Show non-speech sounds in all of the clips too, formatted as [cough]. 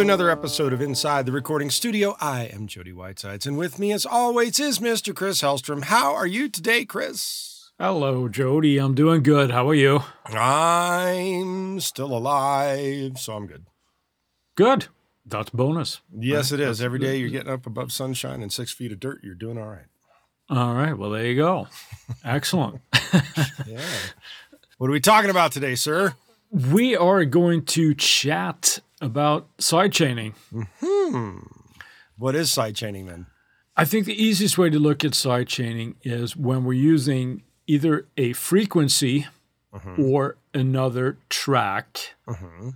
to another episode of Inside the Recording Studio. I am Jody Whitesides, and with me, as always, is Mr. Chris Hellstrom. How are you today, Chris? Hello, Jody. I'm doing good. How are you? I'm still alive, so I'm good. Good. That's bonus. Yes, it is. Every day you're getting up above sunshine and six feet of dirt, you're doing all right. All right. Well, there you go. Excellent. [laughs] [laughs] Yeah. What are we talking about today, sir? we are going to chat about sidechaining. Mm-hmm. What is sidechaining then? I think the easiest way to look at sidechaining is when we're using either a frequency mm-hmm. or another track mm-hmm.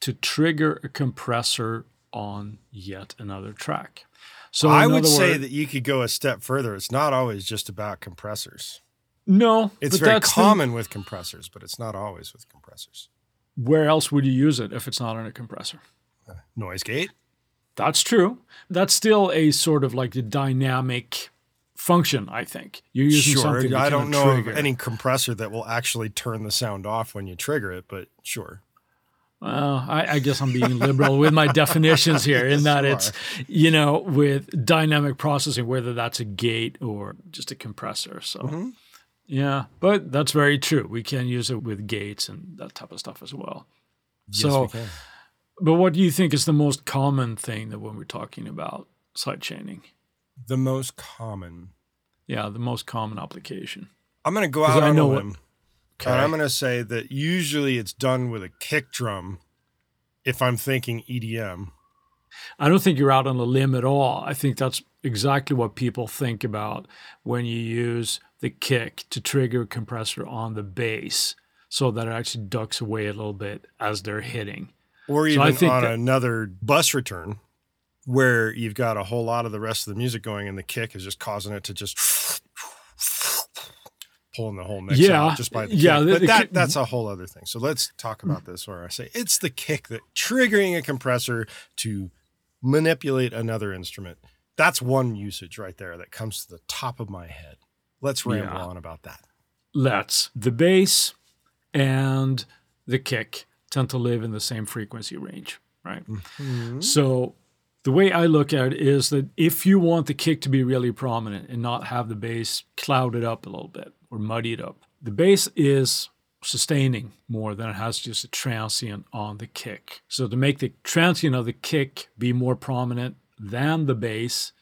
to trigger a compressor on yet another track. So I would other say word- that you could go a step further. It's not always just about compressors. no, It's very that's the- common with compressors, but it's not always with compressors. Where else would you use it if it's not on a compressor? Noise gate. That's true. That's still a sort of like the dynamic function, I think. You're using Sure. something I don't know trigger. of any compressor that will actually turn the sound off when you trigger it, but sure. Well, I, I guess I'm being liberal with my definitions here, [laughs] in that it's, you know, with dynamic processing, whether that's a gate or just a compressor. So, Mm-hmm. Yeah, but that's very true. We can use it with gates and that type of stuff as well. Yes, so, we can. but what do you think is the most common thing that when we're talking about sidechaining? The most common. Yeah, the most common application. I'm going to go out I on know a what- limb. And I'm going to say that usually it's done with a kick drum if I'm thinking EDM. I don't think you're out on a limb at all. I think that's exactly what people think about when you use the kick to trigger a compressor on the bass so that it actually ducks away a little bit as they're hitting. Or So I even think on that- another bus return where you've got a whole lot of the rest of the music going and the kick is just causing it to just pulling the whole mix Yeah, out just by the yeah, kick. the- but the that, that's a whole other thing. So let's talk about this where I say it's the kick that triggering a compressor to manipulate another instrument. That's one usage right there that comes to the top of my head. Let's ramble Yeah. on about that. Let's. The bass and the kick tend to live in the same frequency range, right? Mm-hmm. So the way I look at it is that if you want the kick to be really prominent and not have the bass clouded up a little bit or muddied up, the bass is sustaining more than it has just a transient on the kick. So to make the transient of the kick be more prominent than the bass,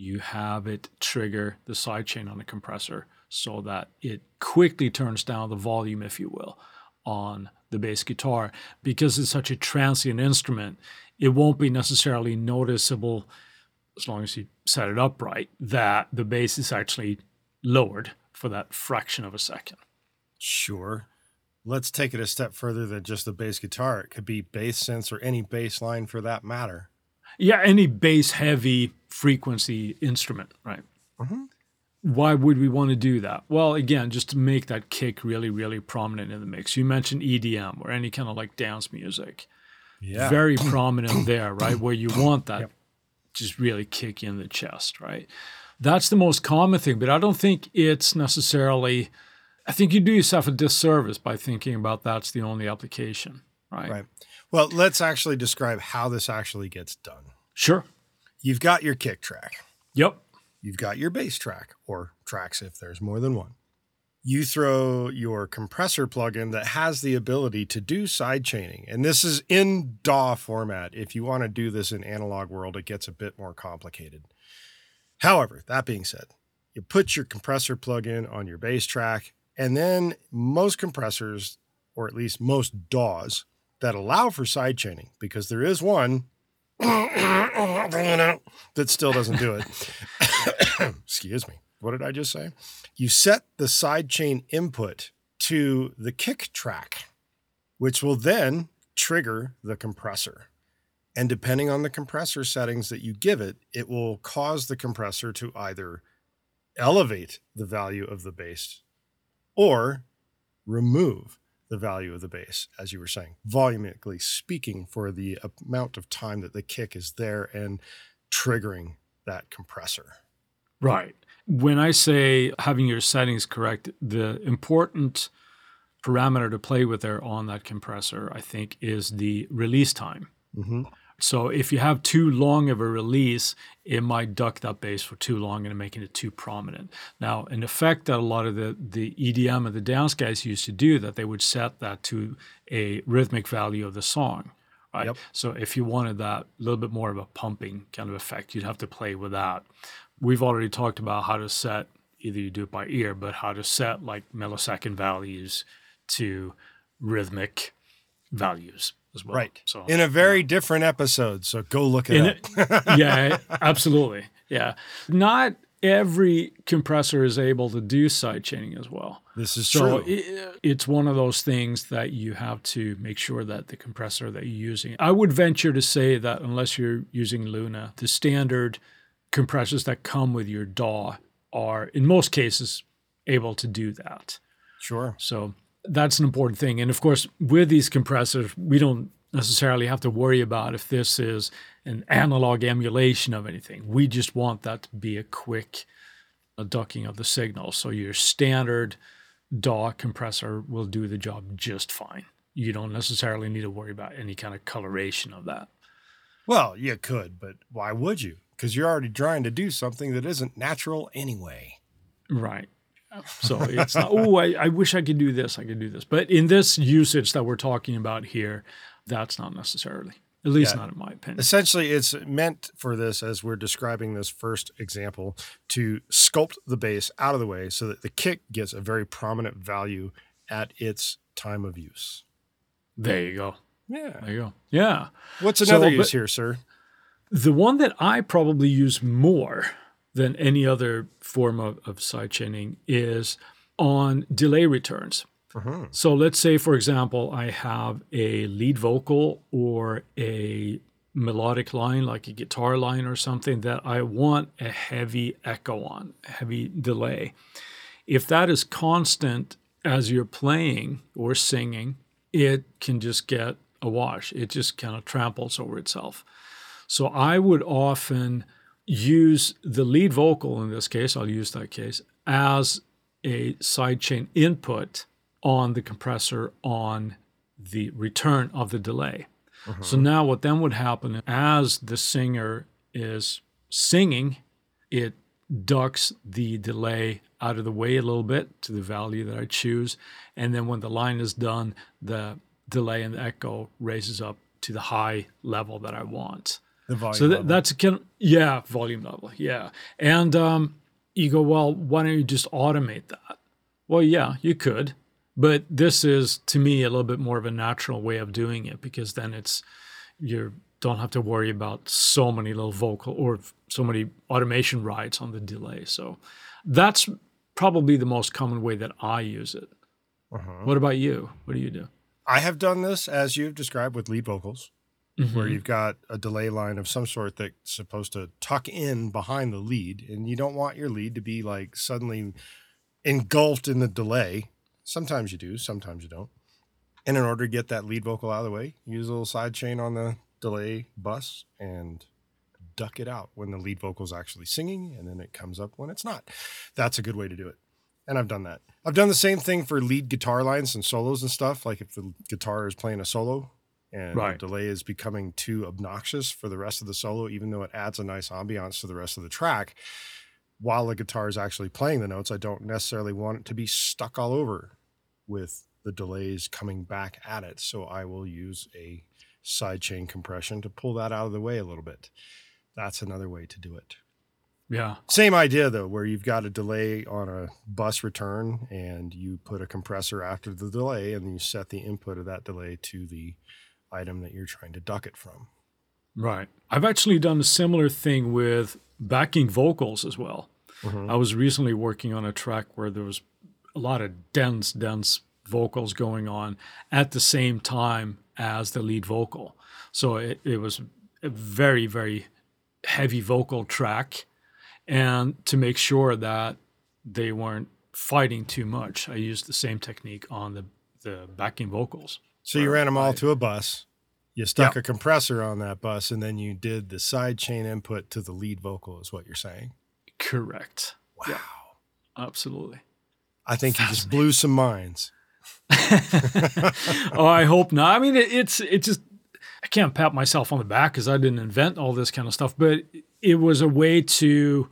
you have it trigger the sidechain on the compressor so that it quickly turns down the volume, if you will, on the bass guitar. Because it's such a transient instrument, it won't be necessarily noticeable as long as you set it up right that the bass is actually lowered for that fraction of a second. Sure. Let's take it a step further than just the bass guitar. It could be bass synths or any bass line for that matter. Yeah, any bass heavy frequency instrument, right? Mhm. Why would we want to do that? Well, again, just to make that kick really, really prominent in the mix. You mentioned EDM or any kind of like dance music. Yeah. Very [clears throat] prominent there, right? Where you want that just really kick in the chest, right? That's the most common thing, but I don't think it's necessarily, I think you do yourself a disservice by thinking about that's the only application, right? Right. Well, let's actually describe how this actually gets done. Sure. You've got your kick track, Yep. you've got your bass track, or tracks if there's more than one. You throw your compressor plugin that has the ability to do side chaining. And this is in DAW format. If you want to do this in analog world, it gets a bit more complicated. However, that being said, you put your compressor plugin on your bass track, and then most compressors, or at least most DAWs, that allow for side chaining, because there is one [coughs] that still doesn't do it. [coughs] Excuse me. What did I just say? You set the sidechain input to the kick track, which will then trigger the compressor. And depending on the compressor settings that you give it, it will cause the compressor to either elevate the value of the bass or remove the value of the bass, as you were saying, volumically speaking, for the amount of time that the kick is there and triggering that compressor. Right. When I say having your settings correct, the important parameter to play with there on that compressor, I think, is the release time. Mm-hmm. So if you have too long of a release, it might duck that bass for too long and making it too prominent. Now, an effect that a lot of the, the EDM and the dance guys used to do that they would set that to a rhythmic value of the song. Right. Yep. So if you wanted that a little bit more of a pumping kind of effect, you'd have to play with that. We've already talked about how to set either you do it by ear, but how to set like millisecond values to rhythmic values as well. Right. So In a very different episode. So go look it in up. it, yeah, [laughs] absolutely. Yeah. Not every compressor is able to do side chaining as well. This is So true. i it's one of those things that you have to make sure that the compressor that you're using. I would venture to say that unless you're using Luna, the standard compressors that come with your DAW are in most cases able to do that. sure. So that's an important thing. And of course, with these compressors, we don't necessarily have to worry about if this is an analog emulation of anything. We just want that to be a quick uh, ducking of the signal. So your standard DAW compressor will do the job just fine. You don't necessarily need to worry about any kind of coloration of that. Well, you could, but why would you? Because you're already trying to do something that isn't natural anyway. Right. So it's not, oh, I, I wish I could do this, I could do this. But in this usage that we're talking about here, that's not necessarily, at least Yeah. not in my opinion. Essentially, it's meant for this, as we're describing this first example, to sculpt the bass out of the way so that the kick gets a very prominent value at its time of use. There you go. Yeah. There you go. Yeah. What's another but- use here, sir? The one that I probably use more than any other form of, of sidechaining is on delay returns. Uh-huh. So let's say, for example, I have a lead vocal or a melodic line, like a guitar line or something, that I want a heavy echo on, a heavy delay. If that is constant as you're playing or singing, it can just get a wash. It just kind of tramples over itself. So I would often use the lead vocal in this case, I'll use that case, as a sidechain input on the compressor on the return of the delay. Uh-huh. So now what then would happen as the singer is singing, it ducks the delay out of the way a little bit to the value that I choose. And then when the line is done, the delay and the echo raises up to the high level that I want. The volume. So level. that's kind of, yeah, volume level. Yeah. And um, you go, well, why don't you just automate that? Well, yeah, you could. But this is, to me, a little bit more of a natural way of doing it because then it's, you don't have to worry about so many little vocal or so many automation rides on the delay. So that's probably the most common way that I use it. Uh-huh. What about you? What do you do? I have done this as you've described with lead vocals, where Mhm. you've got a delay line of some sort that's supposed to tuck in behind the lead, and you don't want your lead to be like suddenly engulfed in the delay. Sometimes you do, sometimes you don't. And in order to get that lead vocal out of the way, use a little side chain on the delay bus and duck it out when the lead vocal is actually singing, and then it comes up when it's not. That's a good way to do it. And I've done that. I've done the same thing for lead guitar lines and solos and stuff. Like if the guitar is playing a solo and Right. the delay is becoming too obnoxious for the rest of the solo, even though it adds a nice ambiance to the rest of the track, while the guitar is actually playing the notes, I don't necessarily want it to be stuck all over with the delays coming back at it. So I will use a sidechain compression to pull that out of the way a little bit. That's another way to do it. Yeah. Same idea though, where you've got a delay on a bus return and you put a compressor after the delay and you set the input of that delay to the item that you're trying to duck it from. Right. I've actually done a similar thing with backing vocals as well. Mm-hmm. I was recently working on a track where there was a lot of dense, dense vocals going on at the same time as the lead vocal. So it, it was a very, very heavy vocal track. And to make sure that they weren't fighting too much, I used the same technique on the, the backing vocals. So you ran them all to a bus. You stuck Yeah. a compressor on that bus and then you did the side chain input to the lead vocal is what you're saying. Correct. Wow. Yeah. Absolutely. I think you just blew some minds. [laughs] oh, I hope not. I mean, it, it's it's just I can't pat myself on the back because I didn't invent all this kind of stuff, but it was a way to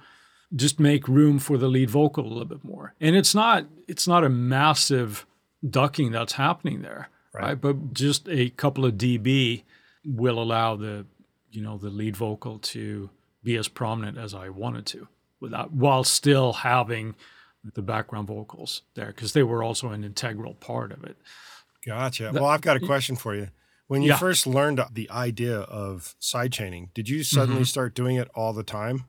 just make room for the lead vocal a little bit more. And it's not it's not a massive ducking that's happening there, right? right? But just a couple of dB will allow the you know the lead vocal to be as prominent as I wanted to without while still having the background vocals there because they were also an integral part of it. Gotcha. well, I've got a question for you. When you yeah. first learned the idea of sidechaining, did you suddenly mm-hmm. start doing it all the time?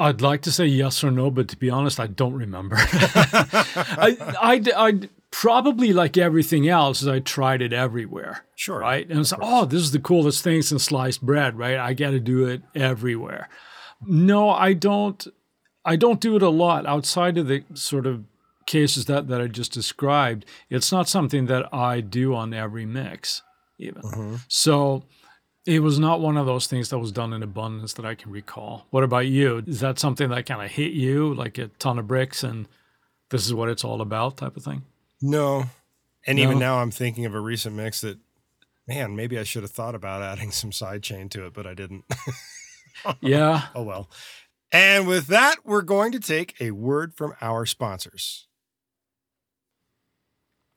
I'd like to say yes or no, but to be honest, I don't remember. [laughs] [laughs] I, I, I, probably like everything else, I tried it everywhere. Sure. Right. And it's like, oh, this is the coolest thing since sliced bread, right? I got to do it everywhere. No, I don't. I don't do it a lot outside of the sort of cases that, that I just described. It's not something that I do on every mix, even. Mm-hmm. So it was not one of those things that was done in abundance that I can recall. What about you? Is that something that kind of hit you like a ton of bricks and this is what it's all about type of thing? No. And no? even now I'm thinking of a recent mix that, man, maybe I should have thought about adding some sidechain to it, but I didn't. [laughs] yeah. Oh, well. And with that, we're going to take a word from our sponsors.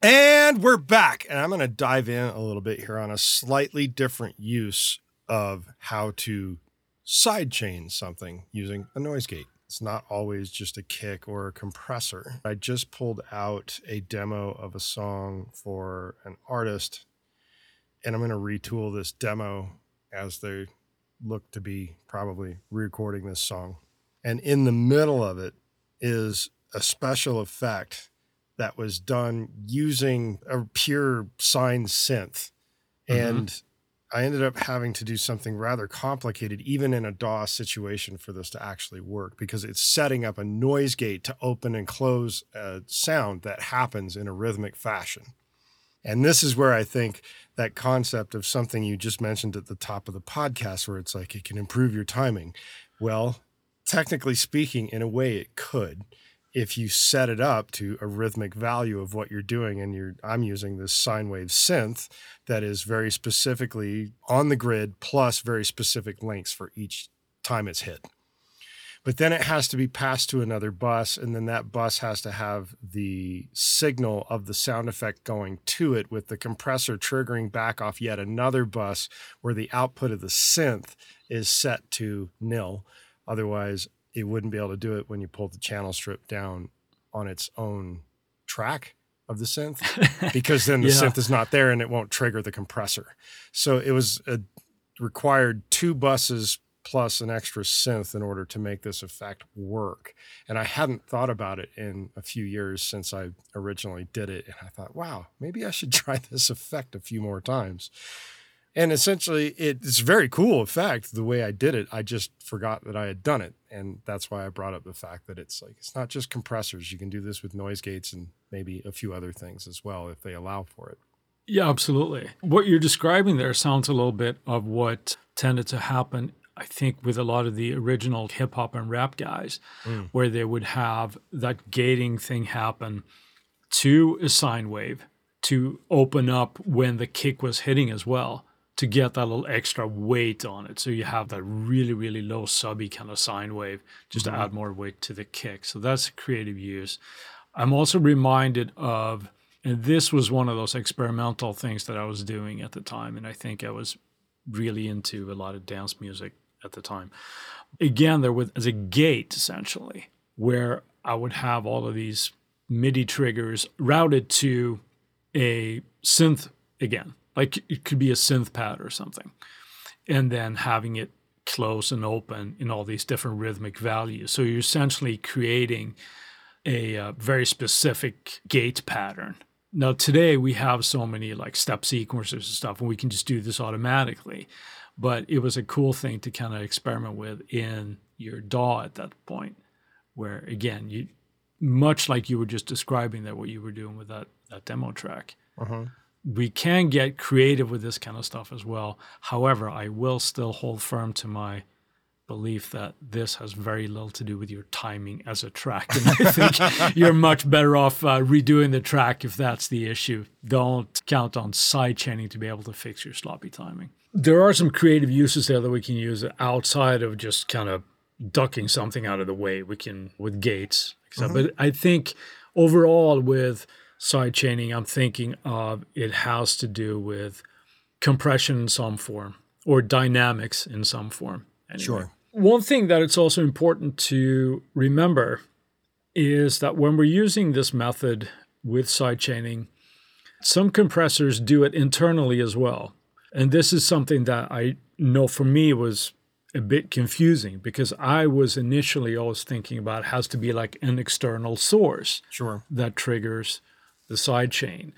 And we're back. And I'm going to dive in a little bit here on a slightly different use of how to sidechain something using a noise gate. It's not always just a kick or a compressor. I just pulled out a demo of a song for an artist, and I'm going to retool this demo as they look to be probably re recording this song. And in the middle of it is a special effect that was done using a pure sine synth. Mm-hmm. And I ended up having to do something rather complicated, even in a DAW situation, for this to actually work because it's setting up a noise gate to open and close a sound that happens in a rhythmic fashion. And this is where I think that concept of something you just mentioned at the top of the podcast, where it's like it can improve your timing. Well, technically speaking, in a way, it could if you set it up to a rhythmic value of what you're doing and you're I'm using this sine wave synth that is very specifically on the grid plus very specific lengths for each time it's hit. But then it has to be passed to another bus and then that bus has to have the signal of the sound effect going to it with the compressor triggering back off yet another bus where the output of the synth is set to nil. Otherwise, it wouldn't be able to do it when you pull the channel strip down on its own track of the synth [laughs] because then the yeah. synth is not there and it won't trigger the compressor. So it was a, required two buses plus an extra synth in order to make this effect work. And I hadn't thought about it in a few years since I originally did it. And I thought, wow, maybe I should [laughs] try this effect a few more times. And essentially, it's very cool In fact, the way I did it. I just forgot that I had done it. And that's why I brought up the fact that it's like, it's not just compressors. You can do this with noise gates and maybe a few other things as well if they allow for it. Yeah, absolutely. What you're describing there sounds a little bit of what tended to happen, I think, with a lot of the original hip hop and rap guys, mm. where they would have that gating thing happen to a sine wave to open up when the kick was hitting as well to get that little extra weight on it. So you have that really, really low subby kind of sine wave just mm-hmm. to add more weight to the kick. So that's creative use. I'm also reminded of, and this was one of those experimental things that I was doing at the time. And I think I was really into a lot of dance music at the time. Again, there was as a gate essentially, where I would have all of these MIDI triggers routed to a synth again like it could be a synth pad or something, and then having it close and open in all these different rhythmic values. So you're essentially creating a uh, very specific gate pattern. Now today we have so many like step sequencers and stuff, and we can just do this automatically. But it was a cool thing to kind of experiment with in your DAW at that point, where again you, much like you were just describing that what you were doing with that that demo track. Uh-huh we can get creative with this kind of stuff as well. However, I will still hold firm to my belief that this has very little to do with your timing as a track. And I think [laughs] you're much better off uh, redoing the track if that's the issue. Don't count on side chaining to be able to fix your sloppy timing. There are some creative uses there that we can use outside of just kind of ducking something out of the way. We can with gates, mm-hmm. but I think overall with side chaining, I'm thinking of it has to do with compression in some form or dynamics in some form. Anyway. Sure. One thing that it's also important to remember is that when we're using this method with side chaining, some compressors do it internally as well. And this is something that I know for me was a bit confusing because I was initially always thinking about it has to be like an external source sure. that triggers the sidechain.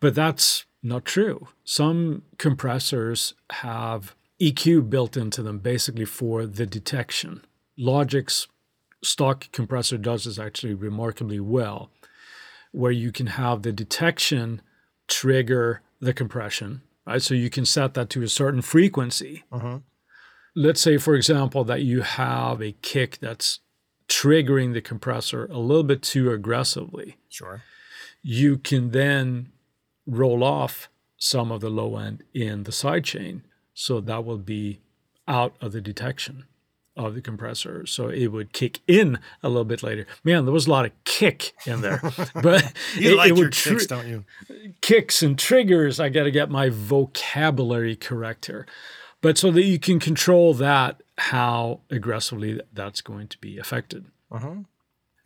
But that's not true. Some compressors have EQ built into them basically for the detection. Logic's stock compressor does this actually remarkably well, where you can have the detection trigger the compression, right? So you can set that to a certain frequency. Uh-huh. Let's say, for example, that you have a kick that's triggering the compressor a little bit too aggressively. Sure. You can then roll off some of the low end in the side chain so that will be out of the detection of the compressor. So it would kick in a little bit later. Man, there was a lot of kick in there. [laughs] But you it, like it your tri- kicks, don't you? Kicks and triggers. I got to get my vocabulary correct here. But so that you can control that, how aggressively that's going to be affected. Uh-huh.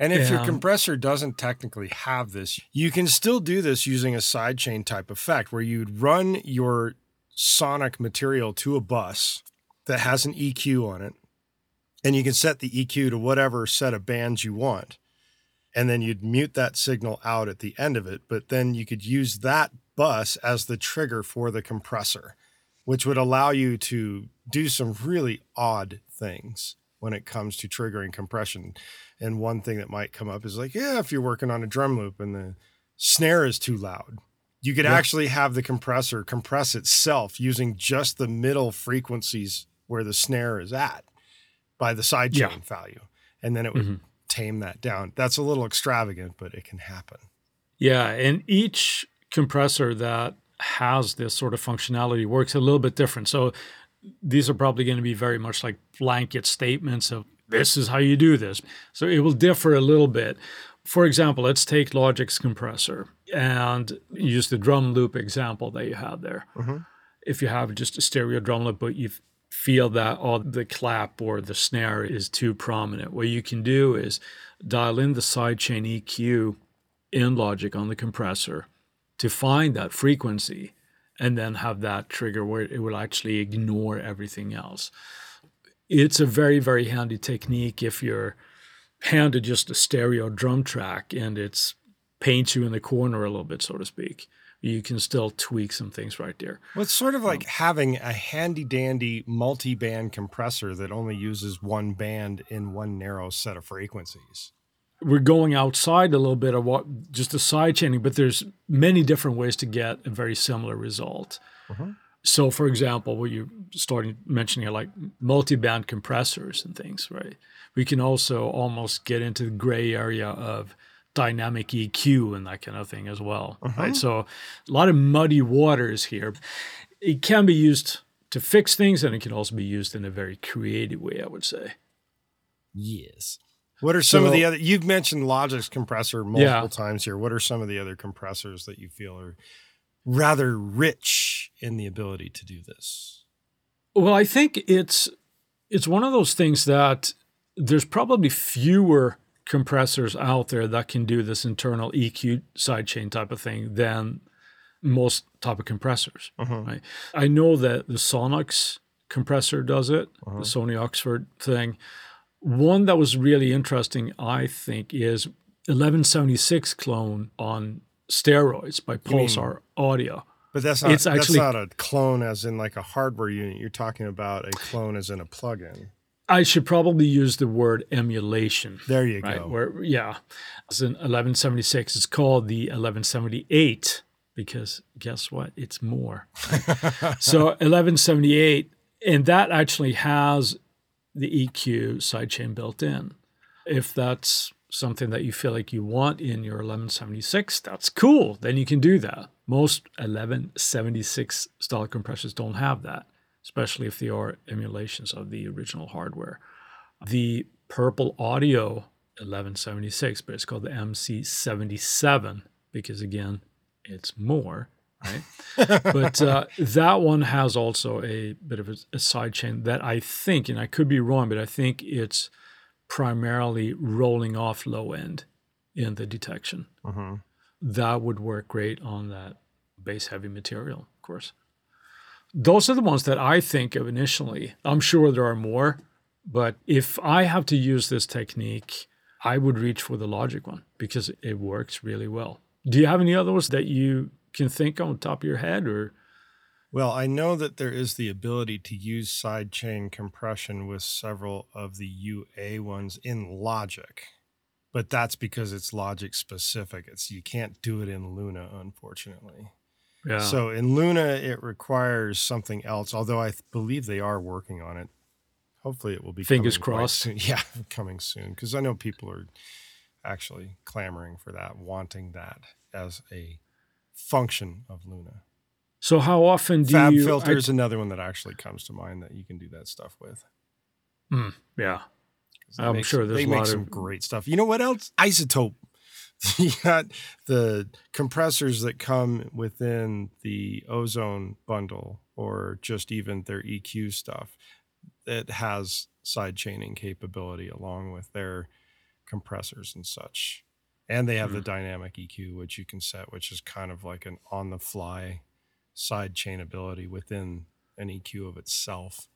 And if your compressor doesn't technically have this, you can still do this using a sidechain type effect where you'd run your sonic material to a bus that has an EQ on it. And you can set the EQ to whatever set of bands you want. And then you'd mute that signal out at the end of it. But then you could use that bus as the trigger for the compressor, which would allow you to do some really odd things when it comes to triggering compression. And one thing that might come up is like, yeah, if you're working on a drum loop and the snare is too loud, you could yeah. actually have the compressor compress itself using just the middle frequencies where the snare is at by the sidechain yeah. value. And then it would mm-hmm. tame that down. That's a little extravagant, but it can happen. Yeah. And each compressor that has this sort of functionality works a little bit different. So these are probably going to be very much like blanket statements of this is how you do this. So it will differ a little bit. For example, let's take Logic's compressor and use the drum loop example that you had there. Mm-hmm. If you have just a stereo drum loop, but you feel that oh, the clap or the snare is too prominent, what you can do is dial in the sidechain EQ in Logic on the compressor to find that frequency and then have that trigger where it will actually ignore everything else. It's a very, very handy technique if you're handed just a stereo drum track and it's paints you in the corner a little bit, so to speak. You can still tweak some things right there. Well, it's sort of like um, having a handy dandy multi band compressor that only uses one band in one narrow set of frequencies. We're going outside a little bit of what just the side chaining, but there's many different ways to get a very similar result. Uh-huh. So, for example, what you're starting mentioning like multi-band compressors and things, right? We can also almost get into the gray area of dynamic EQ and that kind of thing as well, uh-huh. right? So, a lot of muddy waters here. It can be used to fix things, and it can also be used in a very creative way, I would say. Yes. What are some so, of the other? You've mentioned Logic's compressor multiple yeah. times here. What are some of the other compressors that you feel are rather rich in the ability to do this? Well, I think it's it's one of those things that there's probably fewer compressors out there that can do this internal EQ sidechain type of thing than most type of compressors. Uh-huh. Right? I know that the Sonnox compressor does it, uh-huh. the Sony Oxford thing. One that was really interesting, I think, is 1176 clone on steroids by Pulsar Audio. But that's not, it's actually, that's not a clone as in like a hardware unit. You're talking about a clone as in a plugin. I should probably use the word emulation. There you right? go. Where yeah, it's in 1176. It's called the 1178 because guess what? It's more. [laughs] so 1178, and that actually has the EQ sidechain built in. If that's something that you feel like you want in your 1176, that's cool. Then you can do that. Most 1176 style compressors don't have that, especially if they are emulations of the original hardware. The Purple Audio 1176, but it's called the MC77 because, again, it's more, right? [laughs] but uh, that one has also a bit of a, a sidechain that I think, and I could be wrong, but I think it's primarily rolling off low end in the detection. Mm-hmm. That would work great on that bass heavy material, of course. Those are the ones that I think of initially. I'm sure there are more, but if I have to use this technique, I would reach for the Logic one because it works really well. Do you have any others that you can think on top of your head or Well, I know that there is the ability to use sidechain compression with several of the UA ones in Logic, but that's because it's Logic specific. It's you can't do it in Luna, unfortunately. yeah. So in Luna, it requires something else. Although I th- believe they are working on it. Hopefully, it will be Fingers crossed. Soon. [laughs] Yeah, coming soon because I know people are actually clamoring for that, wanting that as a function of Luna. So how often do Fab you filter I- is another one that actually comes to mind that you can do that stuff with. Mm, yeah. I'm make sure there's they a make lot some of- great stuff. You know what else? iZotope. [laughs] you got the compressors that come within the ozone bundle, or just even their EQ stuff that has side chaining capability along with their compressors and such. And they have the Hmm. dynamic EQ, which you can set, which is kind of like an on the fly side chain ability within an EQ of itself.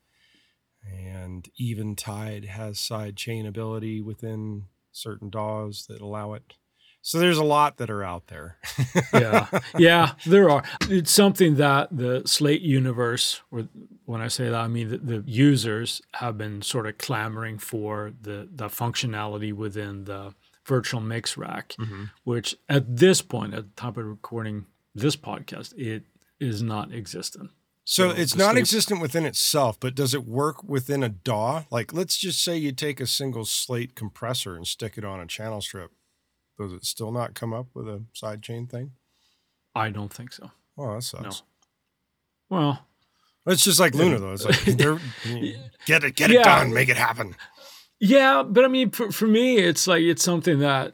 And Eventide has side chain ability within certain DAWs that allow it. So there's a lot that are out there. [laughs] yeah, yeah, there are. It's something that the Slate universe, or when I say that, I mean the, the users have been sort of clamoring for the the functionality within the virtual mix rack, mm-hmm. which at this point, at the time of recording this podcast, it is not existent. So So it's not existent within itself, but does it work within a DAW? Like, let's just say you take a single slate compressor and stick it on a channel strip. Does it still not come up with a sidechain thing? I don't think so. Oh, that sucks. No. Well, It's just like Luna, though. It's like, [laughs] get it, get it Yeah. done, make it happen. Yeah, but I mean, for, for me, it's like it's something that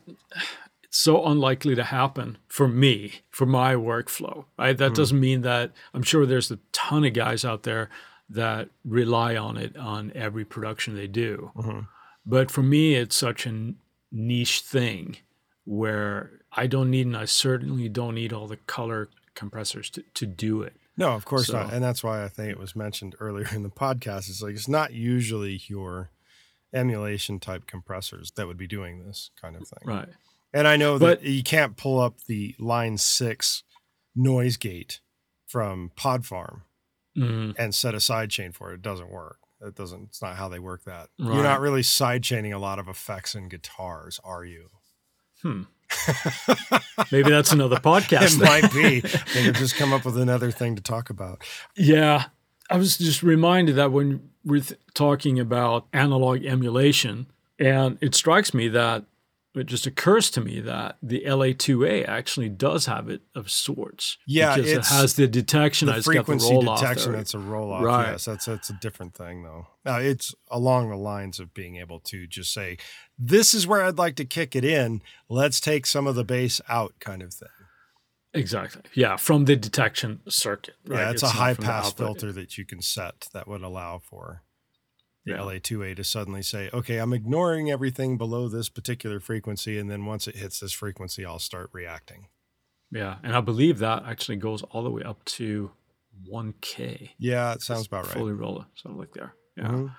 so unlikely to happen for me, for my workflow. Right? That hmm. doesn't mean that I'm sure there's a ton of guys out there that rely on it on every production they do. Mm-hmm. But for me, it's such a niche thing where I don't need, and I certainly don't need all the color compressors to, to do it. No, of course So- not. And that's why I think it was mentioned earlier in the podcast. It's like, it's not usually your emulation type compressors that would be doing this kind of thing. Right. And I know that But- you can't pull up the line six noise gate from Pod Farm Mhm. and set a sidechain for it. It doesn't work. It doesn't. It's not how they work that. Right. You're not really sidechaining a lot of effects and guitars, are you? Hmm. [laughs] Maybe that's another podcast. it then. might be. [laughs] They could just come up with another thing to talk about. Yeah. I was just reminded that when we're th- talking about analog emulation, and it strikes me that it just occurs to me that the LA2A actually does have it of sorts. Yeah, because it has the detection. the it's got the frequency detection. That's a roll off. Right. Yes, that's that's a different thing though. Now it's along the lines of being able to just say, "This is where I'd like to kick it in. Let's take some of the bass out," kind of thing. Exactly. Yeah, from the detection circuit. Right? Yeah, it's, a high pass filter that you can set that would allow for the Yeah. LA2A to suddenly say, "Okay, I'm ignoring everything below this particular frequency, and then once it hits this frequency, I'll start reacting." Yeah, and I believe that actually goes all the way up to 1K. Yeah, it sounds about right. Fully roller, something like there. Yeah. Mhm.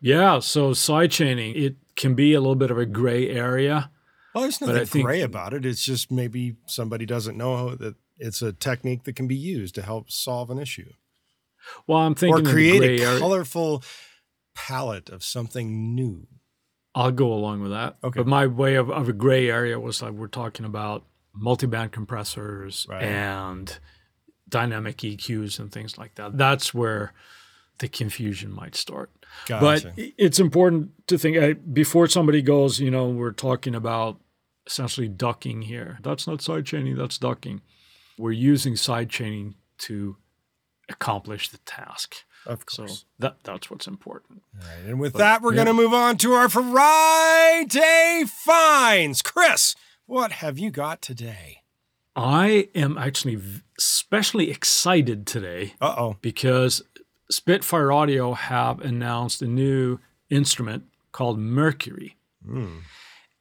Yeah, so side chaining, it can be a little bit of a gray area. Well, there's nothing think- gray about it. It's just maybe somebody doesn't know that it's a technique that can be used to help solve an issue Well, I'm or thinking in the create gray a colorful palette of something new. I'll go along with that. Okay. But my way of, of a gray area was like we're talking about multiband compressors Right. and dynamic EQs and things like that. That's where the confusion might start. Gotcha. But it's important to think uh, before somebody goes, you know, we're talking about essentially ducking here. That's not side chaining, that's ducking. We're using side chaining to accomplish the task. Of So course. that that's what's important. All right. And with that, we're yeah. going to move on to our Friday finds. Chris, what have you got today? I am actually especially excited today Uh oh. because Spitfire Audio have announced a new instrument called Mercury.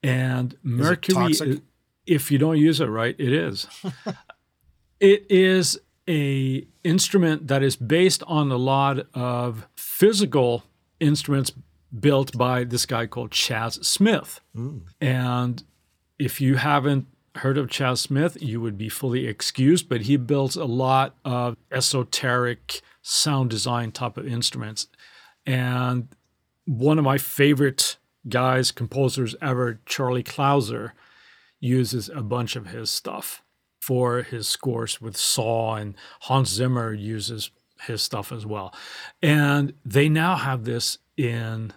And Mercury, if you don't use it right, it is. [laughs] it is a instrument that is based on a lot of physical instruments built by this guy called Chaz Smith. Hmm. And if you haven't heard of Chaz Smith, you would be fully excused, but he builds a lot of esoteric sound design type of instruments. And one of my favorite guys, composers ever, Charlie Clouser, uses a bunch of his stuff for his scores with Saw, and Hans Zimmer uses his stuff as well. And they now have this in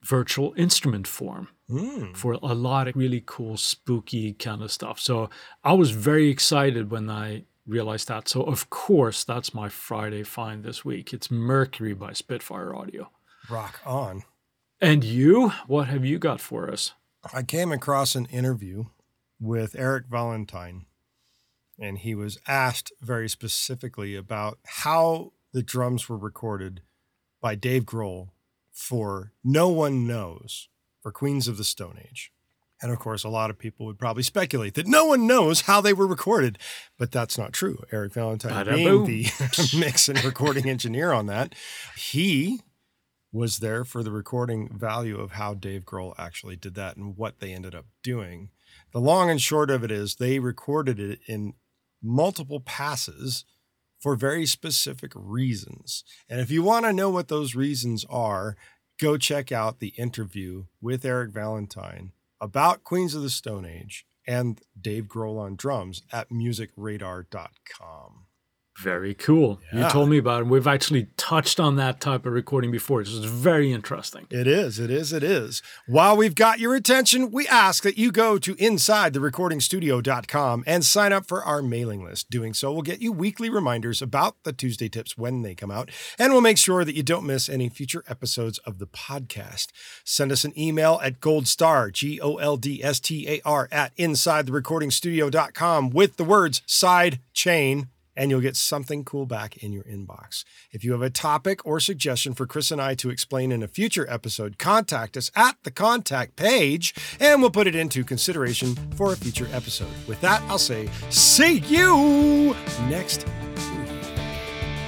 virtual instrument form hmm. for a lot of really cool, spooky kind of stuff. So I was very excited when I realized that. So, of course, that's my Friday find this week. It's Mercury by Spitfire Audio. Rock on. And you, what have you got for us? I came across an interview with Eric Valentine, and he was asked very specifically about how the drums were recorded by Dave Grohl for No One Knows for Queens of the Stone Age. And of course, a lot of people would probably speculate that no one knows how they were recorded, but that's not true. Eric Valentine, being the [laughs] mix and recording engineer on that, he was there for the recording value of how Dave Grohl actually did that and what they ended up doing. The long and short of it is they recorded it in multiple passes for very specific reasons. And if you want to know what those reasons are, go check out the interview with Eric Valentine about Queens of the Stone Age and Dave Grohl on drums at musicradar.com. Very cool. Yeah. You told me about it. We've actually touched on that type of recording before. This is very interesting. It is, it is, it is. While we've got your attention, we ask that you go to insidetherecordingstudio.com and sign up for our mailing list. Doing so will get you weekly reminders about the Tuesday tips when they come out, and we'll make sure that you don't miss any future episodes of the podcast. Send us an email at goldstar, G O L D S T A R, at insidetherecordingstudio.com with the words side chain and you'll get something cool back in your inbox. If you have a topic or suggestion for Chris and I to explain in a future episode, contact us at the contact page and we'll put it into consideration for a future episode. With that, I'll say, see you next week.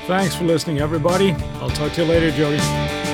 Thanks for listening, everybody. I'll talk to you later, Jody.